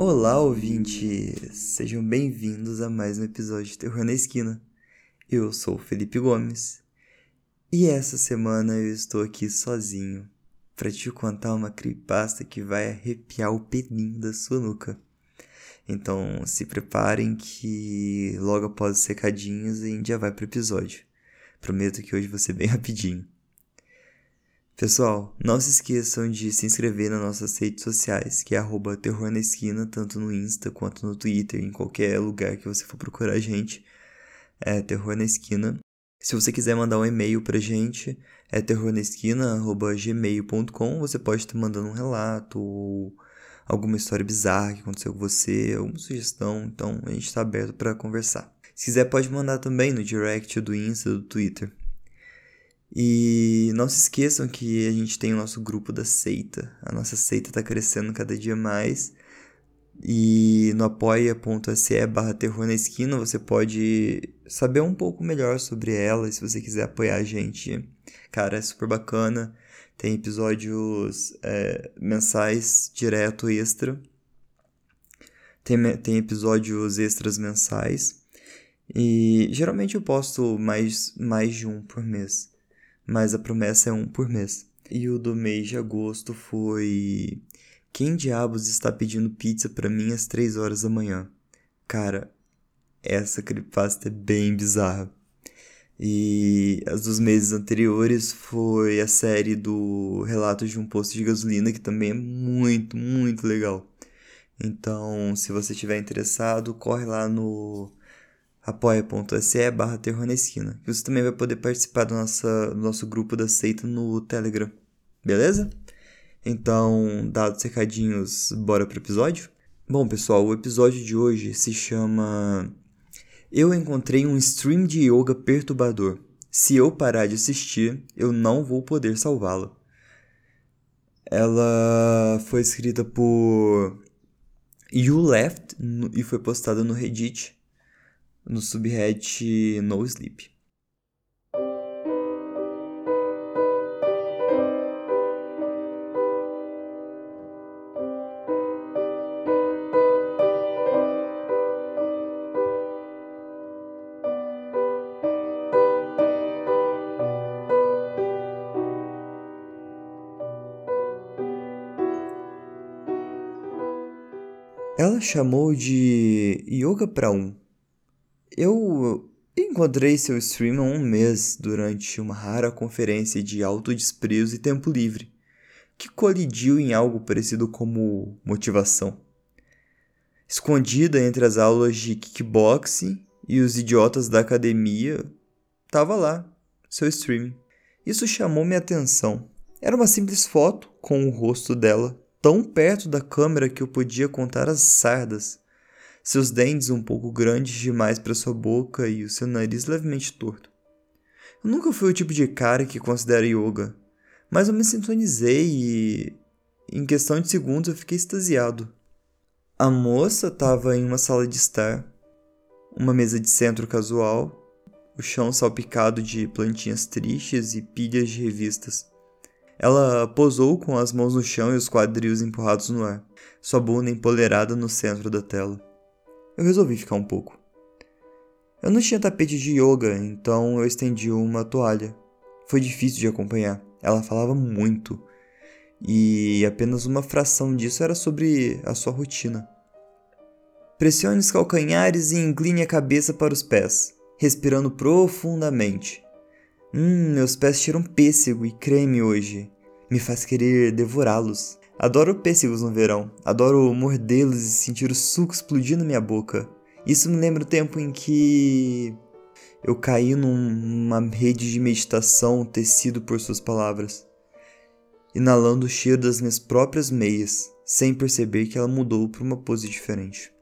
Olá, ouvintes! Sejam bem-vindos a mais um episódio de Terror na Esquina. Eu sou o Felipe Gomes e essa semana eu estou aqui sozinho para te contar uma creepypasta que vai arrepiar o pelinho da sua nuca. Então se preparem que logo após os secadinhos a gente já vai pro episódio. Prometo que hoje vai ser bem rapidinho. Pessoal, não se esqueçam de se inscrever nas nossas redes sociais, que é arroba Terror na Esquina, tanto no Insta quanto no Twitter, em qualquer lugar que você for procurar a gente. É Terror na Esquina. Se você quiser mandar um e-mail pra gente, é terrornaesquina.gmail.com. Você pode estar mandando um relato ou alguma história bizarra que aconteceu com você, alguma sugestão. Então a gente está aberto para conversar. Se quiser, pode mandar também no direct do Insta, do Twitter. E não se esqueçam que a gente tem o nosso grupo da seita. A nossa seita está crescendo cada dia mais. E no apoia.se barra terror na esquina você pode saber um pouco melhor sobre ela. Se você quiser apoiar a gente, cara, é super bacana. Tem episódios é, mensais direto extra. Tem, tem episódios extras mensais. E geralmente eu posto mais, mais de um por mês mas a promessa é um por mês. E o do mês de agosto foi: Quem diabos está pedindo pizza para mim às 3 horas da manhã? Cara, essa creepypasta é bem bizarra. E as dos meses anteriores foi a série do Relatos de um Posto de Gasolina, que também é muito, muito legal. Então, se você estiver interessado, corre lá no apoia.se barra terror na esquina. Você também vai poder participar do, nossa, do nosso grupo da seita no Telegram. Beleza? Então, dados recadinhos, bora pro episódio? Bom, pessoal, o episódio de hoje se chama Eu encontrei um stream de yoga perturbador. Se eu parar de assistir, eu não vou poder salvá-la. Ela foi escrita por You Left e foi postada no Reddit no subreddit No Sleep. Ela chamou de Yoga para um eu encontrei seu stream há um mês durante uma rara conferência de autodesprezo e tempo livre, que colidiu em algo parecido como motivação. Escondida entre as aulas de kickboxing e os idiotas da academia, estava lá, seu stream. Isso chamou minha atenção. Era uma simples foto com o rosto dela tão perto da câmera que eu podia contar as sardas seus dentes um pouco grandes demais para sua boca e o seu nariz levemente torto. Eu nunca fui o tipo de cara que considera yoga, mas eu me sintonizei e, em questão de segundos, eu fiquei extasiado. A moça estava em uma sala de estar, uma mesa de centro casual, o chão salpicado de plantinhas tristes e pilhas de revistas. Ela posou com as mãos no chão e os quadris empurrados no ar, sua bunda empolerada no centro da tela eu resolvi ficar um pouco. Eu não tinha tapete de yoga, então eu estendi uma toalha. Foi difícil de acompanhar. Ela falava muito. E apenas uma fração disso era sobre a sua rotina. Pressione os calcanhares e incline a cabeça para os pés, respirando profundamente. Hum, meus pés tiram pêssego e creme hoje. Me faz querer devorá-los. Adoro pêssegos no verão. Adoro mordê-los e sentir o suco explodir na minha boca. Isso me lembra o tempo em que eu caí numa rede de meditação tecido por suas palavras, inalando o cheiro das minhas próprias meias, sem perceber que ela mudou para uma pose diferente.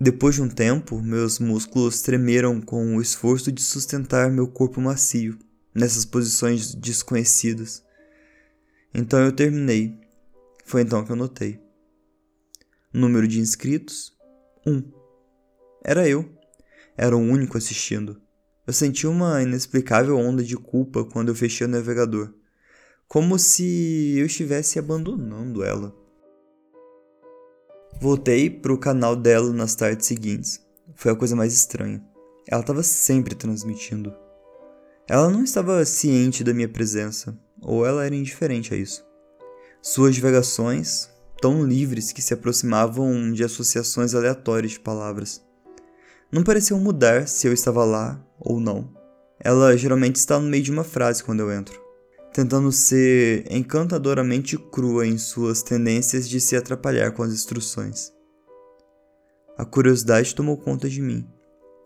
Depois de um tempo, meus músculos tremeram com o esforço de sustentar meu corpo macio nessas posições desconhecidas. Então eu terminei foi então que eu notei. Número de inscritos: 1. Um. Era eu. Era o único assistindo. Eu senti uma inexplicável onda de culpa quando eu fechei o navegador. Como se eu estivesse abandonando ela. Voltei pro canal dela nas tardes seguintes. Foi a coisa mais estranha. Ela estava sempre transmitindo. Ela não estava ciente da minha presença, ou ela era indiferente a isso. Suas divagações, tão livres que se aproximavam de associações aleatórias de palavras, não pareciam mudar se eu estava lá ou não. Ela geralmente está no meio de uma frase quando eu entro, tentando ser encantadoramente crua em suas tendências de se atrapalhar com as instruções. A curiosidade tomou conta de mim.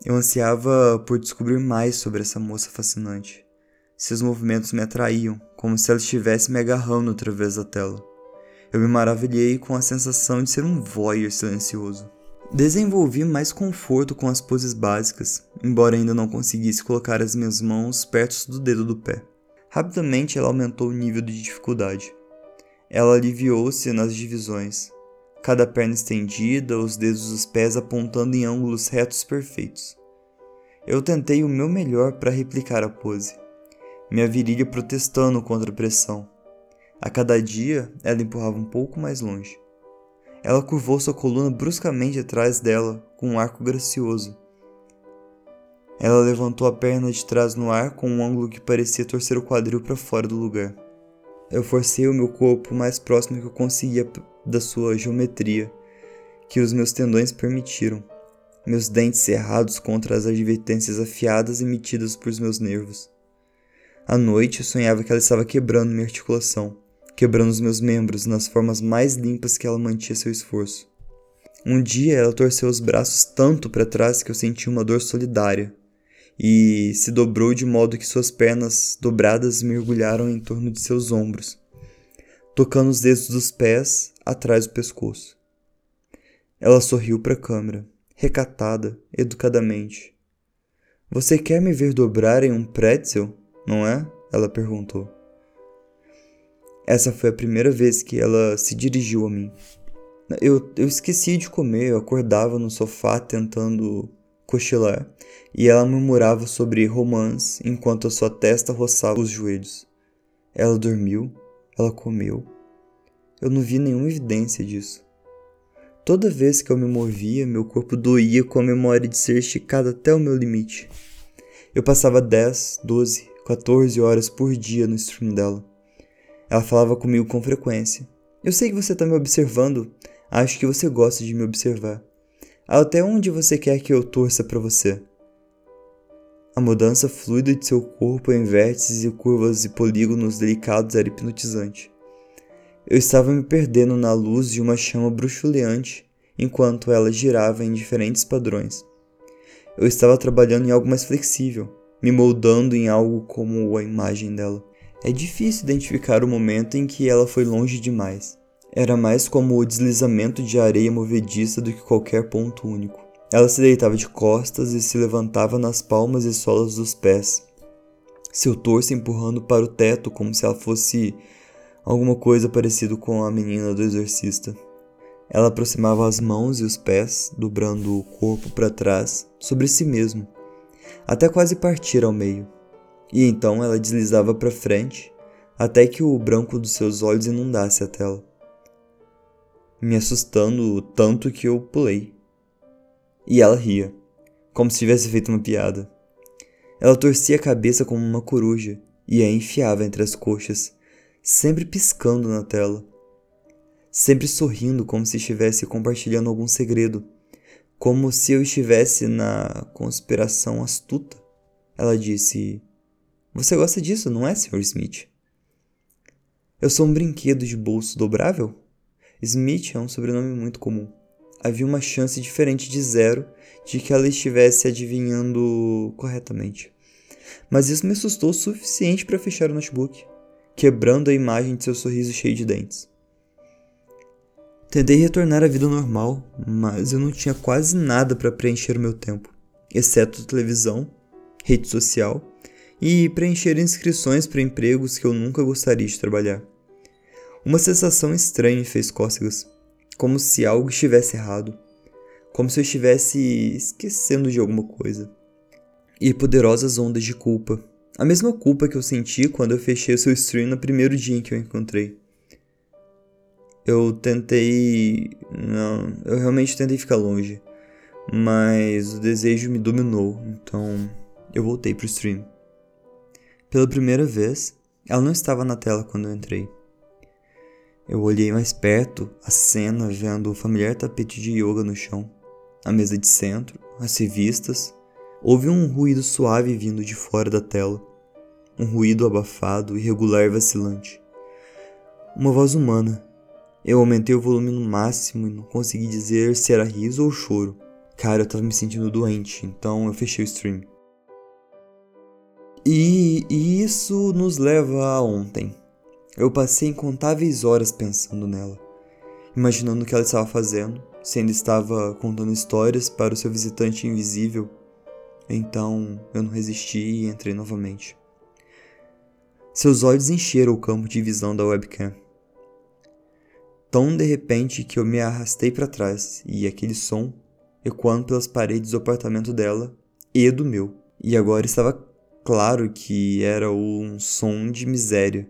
Eu ansiava por descobrir mais sobre essa moça fascinante. Seus movimentos me atraíam, como se ela estivesse me agarrando através da tela. Eu me maravilhei com a sensação de ser um voyeur silencioso. Desenvolvi mais conforto com as poses básicas, embora ainda não conseguisse colocar as minhas mãos perto do dedo do pé. Rapidamente ela aumentou o nível de dificuldade. Ela aliviou-se nas divisões, cada perna estendida, os dedos dos pés apontando em ângulos retos perfeitos. Eu tentei o meu melhor para replicar a pose, minha virilha protestando contra a pressão. A cada dia ela empurrava um pouco mais longe. Ela curvou sua coluna bruscamente atrás dela, com um arco gracioso. Ela levantou a perna de trás no ar com um ângulo que parecia torcer o quadril para fora do lugar. Eu forcei o meu corpo o mais próximo que eu conseguia da sua geometria, que os meus tendões permitiram, meus dentes cerrados contra as advertências afiadas emitidas por meus nervos. À noite eu sonhava que ela estava quebrando minha articulação quebrando os meus membros nas formas mais limpas que ela mantinha seu esforço. Um dia ela torceu os braços tanto para trás que eu senti uma dor solidária, e se dobrou de modo que suas pernas dobradas mergulharam em torno de seus ombros, tocando os dedos dos pés atrás do pescoço. Ela sorriu para a câmera, recatada, educadamente. Você quer me ver dobrar em um pretzel, não é? Ela perguntou. Essa foi a primeira vez que ela se dirigiu a mim. Eu, eu esqueci de comer, eu acordava no sofá tentando cochilar, e ela murmurava sobre romance enquanto a sua testa roçava os joelhos. Ela dormiu, ela comeu. Eu não vi nenhuma evidência disso. Toda vez que eu me movia, meu corpo doía com a memória de ser esticado até o meu limite. Eu passava 10, 12, 14 horas por dia no stream dela. Ela falava comigo com frequência. Eu sei que você está me observando. Acho que você gosta de me observar. Até onde você quer que eu torça para você? A mudança fluida de seu corpo em vértices e curvas e polígonos delicados era hipnotizante. Eu estava me perdendo na luz de uma chama bruxuleante enquanto ela girava em diferentes padrões. Eu estava trabalhando em algo mais flexível, me moldando em algo como a imagem dela. É difícil identificar o momento em que ela foi longe demais. Era mais como o deslizamento de areia movediça do que qualquer ponto único. Ela se deitava de costas e se levantava nas palmas e solas dos pés, seu torso empurrando para o teto como se ela fosse alguma coisa parecida com a menina do exorcista. Ela aproximava as mãos e os pés, dobrando o corpo para trás sobre si mesmo, até quase partir ao meio e então ela deslizava para frente até que o branco dos seus olhos inundasse a tela, me assustando tanto que eu pulei. E ela ria, como se tivesse feito uma piada. Ela torcia a cabeça como uma coruja e a enfiava entre as coxas, sempre piscando na tela, sempre sorrindo como se estivesse compartilhando algum segredo, como se eu estivesse na conspiração astuta. Ela disse: você gosta disso, não é, Sr. Smith? Eu sou um brinquedo de bolso dobrável? Smith é um sobrenome muito comum. Havia uma chance diferente de zero de que ela estivesse adivinhando corretamente. Mas isso me assustou o suficiente para fechar o notebook, quebrando a imagem de seu sorriso cheio de dentes. Tentei retornar à vida normal, mas eu não tinha quase nada para preencher o meu tempo, exceto televisão, rede social e preencher inscrições para empregos que eu nunca gostaria de trabalhar. Uma sensação estranha me fez cócegas, como se algo estivesse errado, como se eu estivesse esquecendo de alguma coisa. E poderosas ondas de culpa, a mesma culpa que eu senti quando eu fechei o seu stream no primeiro dia em que eu encontrei. Eu tentei. Não, eu realmente tentei ficar longe. Mas o desejo me dominou, então eu voltei pro stream. Pela primeira vez, ela não estava na tela quando eu entrei. Eu olhei mais perto a cena, vendo o familiar tapete de yoga no chão, a mesa de centro, as revistas. Houve um ruído suave vindo de fora da tela, um ruído abafado, irregular e vacilante. Uma voz humana. Eu aumentei o volume no máximo e não consegui dizer se era riso ou choro. Cara, eu tava me sentindo doente, então eu fechei o stream. E, e isso nos leva a ontem. Eu passei incontáveis horas pensando nela, imaginando o que ela estava fazendo, se ainda estava contando histórias para o seu visitante invisível. Então eu não resisti e entrei novamente. Seus olhos encheram o campo de visão da webcam. Tão de repente que eu me arrastei para trás e aquele som ecoando pelas paredes do apartamento dela e do meu. E agora estava claro que era um som de miséria.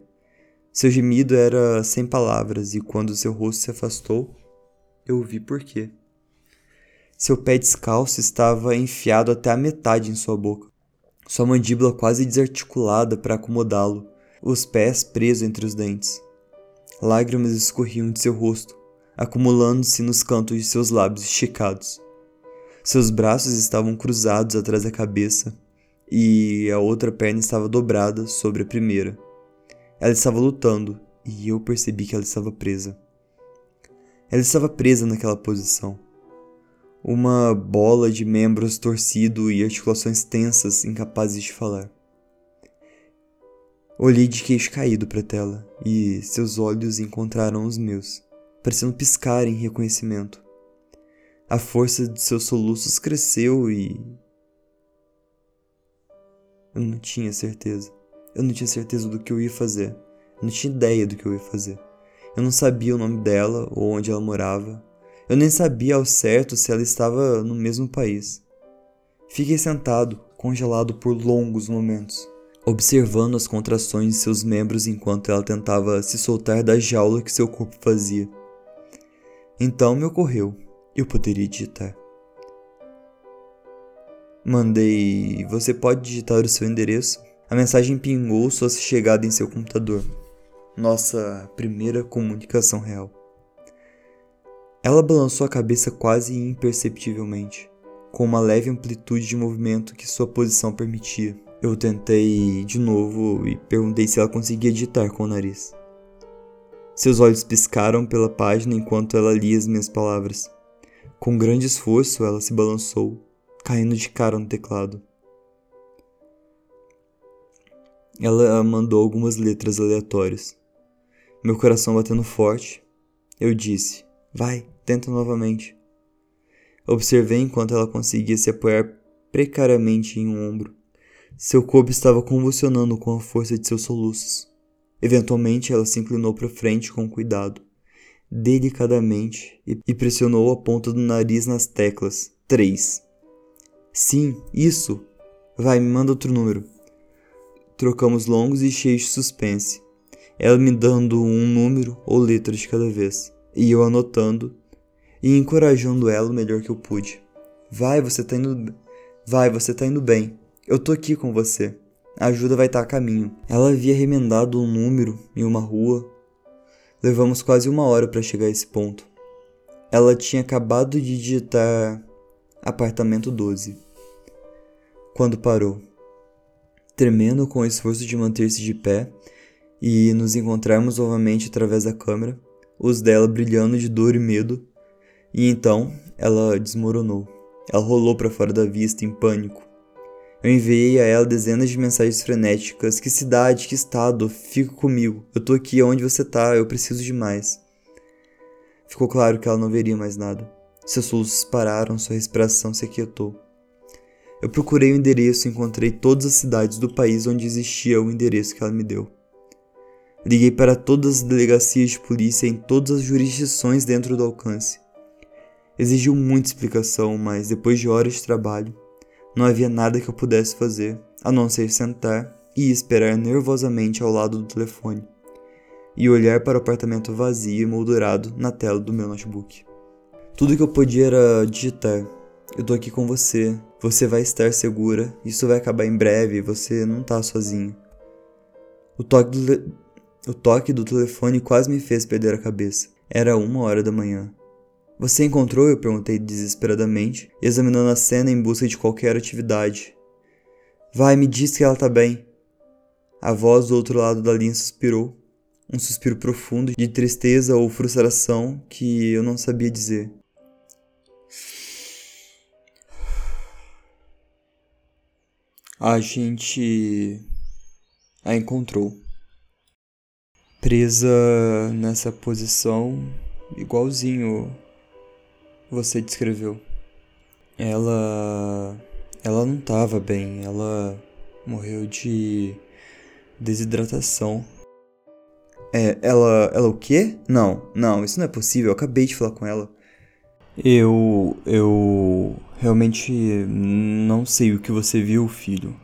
Seu gemido era sem palavras e quando seu rosto se afastou, eu vi por quê. Seu pé descalço estava enfiado até a metade em sua boca, sua mandíbula quase desarticulada para acomodá-lo, os pés presos entre os dentes. Lágrimas escorriam de seu rosto, acumulando-se nos cantos de seus lábios esticados. Seus braços estavam cruzados atrás da cabeça e a outra perna estava dobrada sobre a primeira. Ela estava lutando e eu percebi que ela estava presa. Ela estava presa naquela posição. Uma bola de membros torcido e articulações tensas, incapazes de falar. Olhei de queixo caído para a tela e seus olhos encontraram os meus, parecendo piscar em reconhecimento. A força de seus soluços cresceu e. Eu não tinha certeza. Eu não tinha certeza do que eu ia fazer. Eu não tinha ideia do que eu ia fazer. Eu não sabia o nome dela ou onde ela morava. Eu nem sabia ao certo se ela estava no mesmo país. Fiquei sentado, congelado por longos momentos, observando as contrações de seus membros enquanto ela tentava se soltar da jaula que seu corpo fazia. Então me ocorreu eu poderia digitar. Mandei. Você pode digitar o seu endereço? A mensagem pingou sua chegada em seu computador. Nossa primeira comunicação real. Ela balançou a cabeça quase imperceptivelmente, com uma leve amplitude de movimento que sua posição permitia. Eu tentei de novo e perguntei se ela conseguia digitar com o nariz. Seus olhos piscaram pela página enquanto ela lia as minhas palavras. Com grande esforço, ela se balançou, caindo de cara no teclado. Ela mandou algumas letras aleatórias. Meu coração batendo forte, eu disse: Vai, tenta novamente. Observei enquanto ela conseguia se apoiar precariamente em um ombro. Seu corpo estava convulsionando com a força de seus soluços. Eventualmente, ela se inclinou para frente com cuidado delicadamente e pressionou a ponta do nariz nas teclas. 3. Sim, isso. Vai, me manda outro número. Trocamos longos e cheios de suspense. Ela me dando um número ou letra de cada vez, e eu anotando e encorajando ela o melhor que eu pude. Vai, você tá indo. Vai, você tá indo bem. Eu tô aqui com você. A ajuda vai estar tá a caminho. Ela havia remendado um número em uma rua Levamos quase uma hora para chegar a esse ponto. Ela tinha acabado de digitar apartamento 12. Quando parou, tremendo com o esforço de manter-se de pé e nos encontrarmos novamente através da câmera, os dela brilhando de dor e medo, e então ela desmoronou. Ela rolou para fora da vista em pânico. Eu enviei a ela dezenas de mensagens frenéticas: Que cidade, que estado, fica comigo. Eu tô aqui onde você tá, eu preciso de mais. Ficou claro que ela não veria mais nada. Seus soluços pararam, sua respiração se aquietou. Eu procurei o endereço e encontrei todas as cidades do país onde existia o endereço que ela me deu. Liguei para todas as delegacias de polícia em todas as jurisdições dentro do alcance. Exigiu muita explicação, mas depois de horas de trabalho, não havia nada que eu pudesse fazer, a não ser sentar e esperar nervosamente ao lado do telefone. e olhar para o apartamento vazio e moldurado na tela do meu notebook. Tudo que eu podia era digitar. Eu tô aqui com você. Você vai estar segura. Isso vai acabar em breve. Você não tá sozinho. O toque do, o toque do telefone quase me fez perder a cabeça. Era uma hora da manhã. Você encontrou? Eu perguntei desesperadamente, examinando a cena em busca de qualquer atividade. Vai, me diz que ela tá bem. A voz do outro lado da linha suspirou, um suspiro profundo de tristeza ou frustração que eu não sabia dizer. A gente a encontrou. Presa nessa posição, igualzinho você descreveu. Ela. Ela não tava bem, ela morreu de desidratação. É, ela. Ela o quê? Não, não, isso não é possível, eu acabei de falar com ela. Eu. Eu. Realmente não sei o que você viu, filho.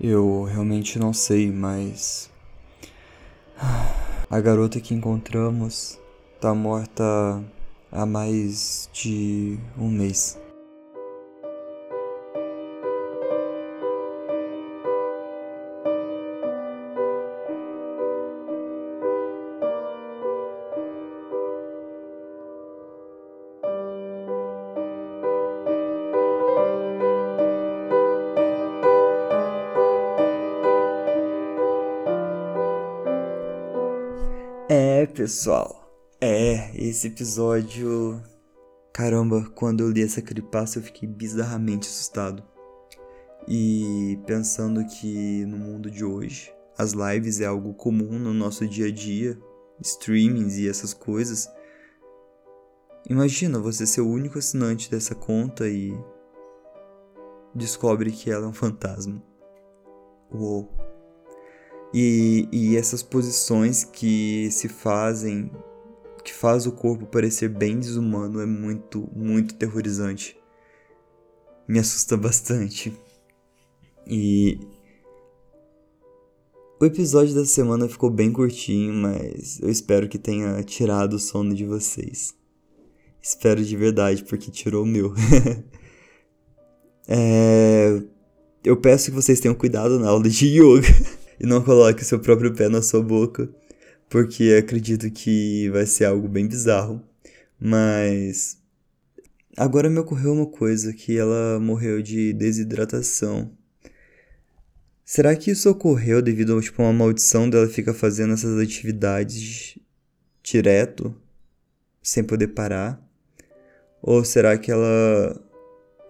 Eu realmente não sei, mas. A garota que encontramos tá morta há mais de um mês. É, pessoal. É, esse episódio. Caramba, quando eu li essa creepypasta eu fiquei bizarramente assustado. E pensando que no mundo de hoje, as lives é algo comum no nosso dia a dia, streamings e essas coisas. Imagina você ser o único assinante dessa conta e descobre que ela é um fantasma. Uou. E, e essas posições que se fazem que faz o corpo parecer bem desumano é muito, muito terrorizante. Me assusta bastante. E. O episódio da semana ficou bem curtinho, mas eu espero que tenha tirado o sono de vocês. Espero de verdade, porque tirou o meu. é... Eu peço que vocês tenham cuidado na aula de yoga e não coloque o seu próprio pé na sua boca porque acredito que vai ser algo bem bizarro. Mas agora me ocorreu uma coisa que ela morreu de desidratação. Será que isso ocorreu devido a tipo, uma maldição dela ficar fazendo essas atividades direto, sem poder parar? Ou será que ela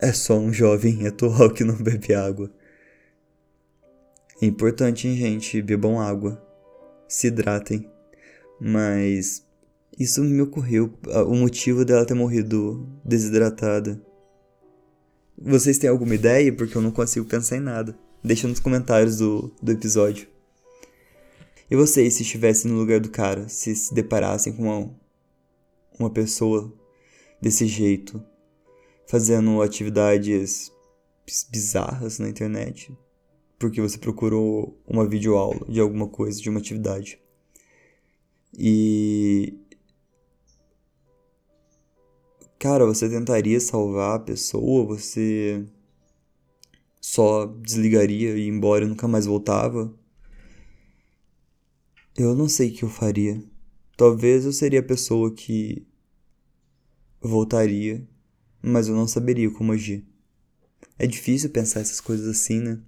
é só um jovem atual que não bebe água? É importante, hein, gente? Bebam água. Se hidratem. Mas isso me ocorreu, o motivo dela ter morrido desidratada. Vocês têm alguma ideia? Porque eu não consigo pensar em nada. Deixa nos comentários do, do episódio. E vocês, se estivessem no lugar do cara, se se deparassem com uma, uma pessoa desse jeito, fazendo atividades bizarras na internet, porque você procurou uma videoaula de alguma coisa, de uma atividade. E. Cara, você tentaria salvar a pessoa? Você só desligaria e ia embora e nunca mais voltava? Eu não sei o que eu faria. Talvez eu seria a pessoa que voltaria, mas eu não saberia como agir. É difícil pensar essas coisas assim, né?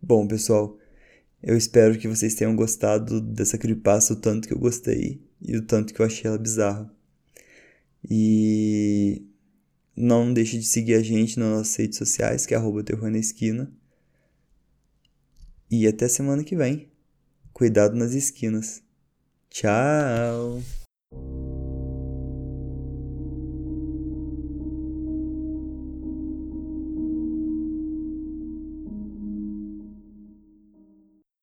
Bom, pessoal, eu espero que vocês tenham gostado dessa creepypasta o tanto que eu gostei e o tanto que eu achei ela bizarra. E não deixe de seguir a gente nas nossas redes sociais, que é arroba terror na esquina. E até semana que vem. Cuidado nas esquinas. Tchau!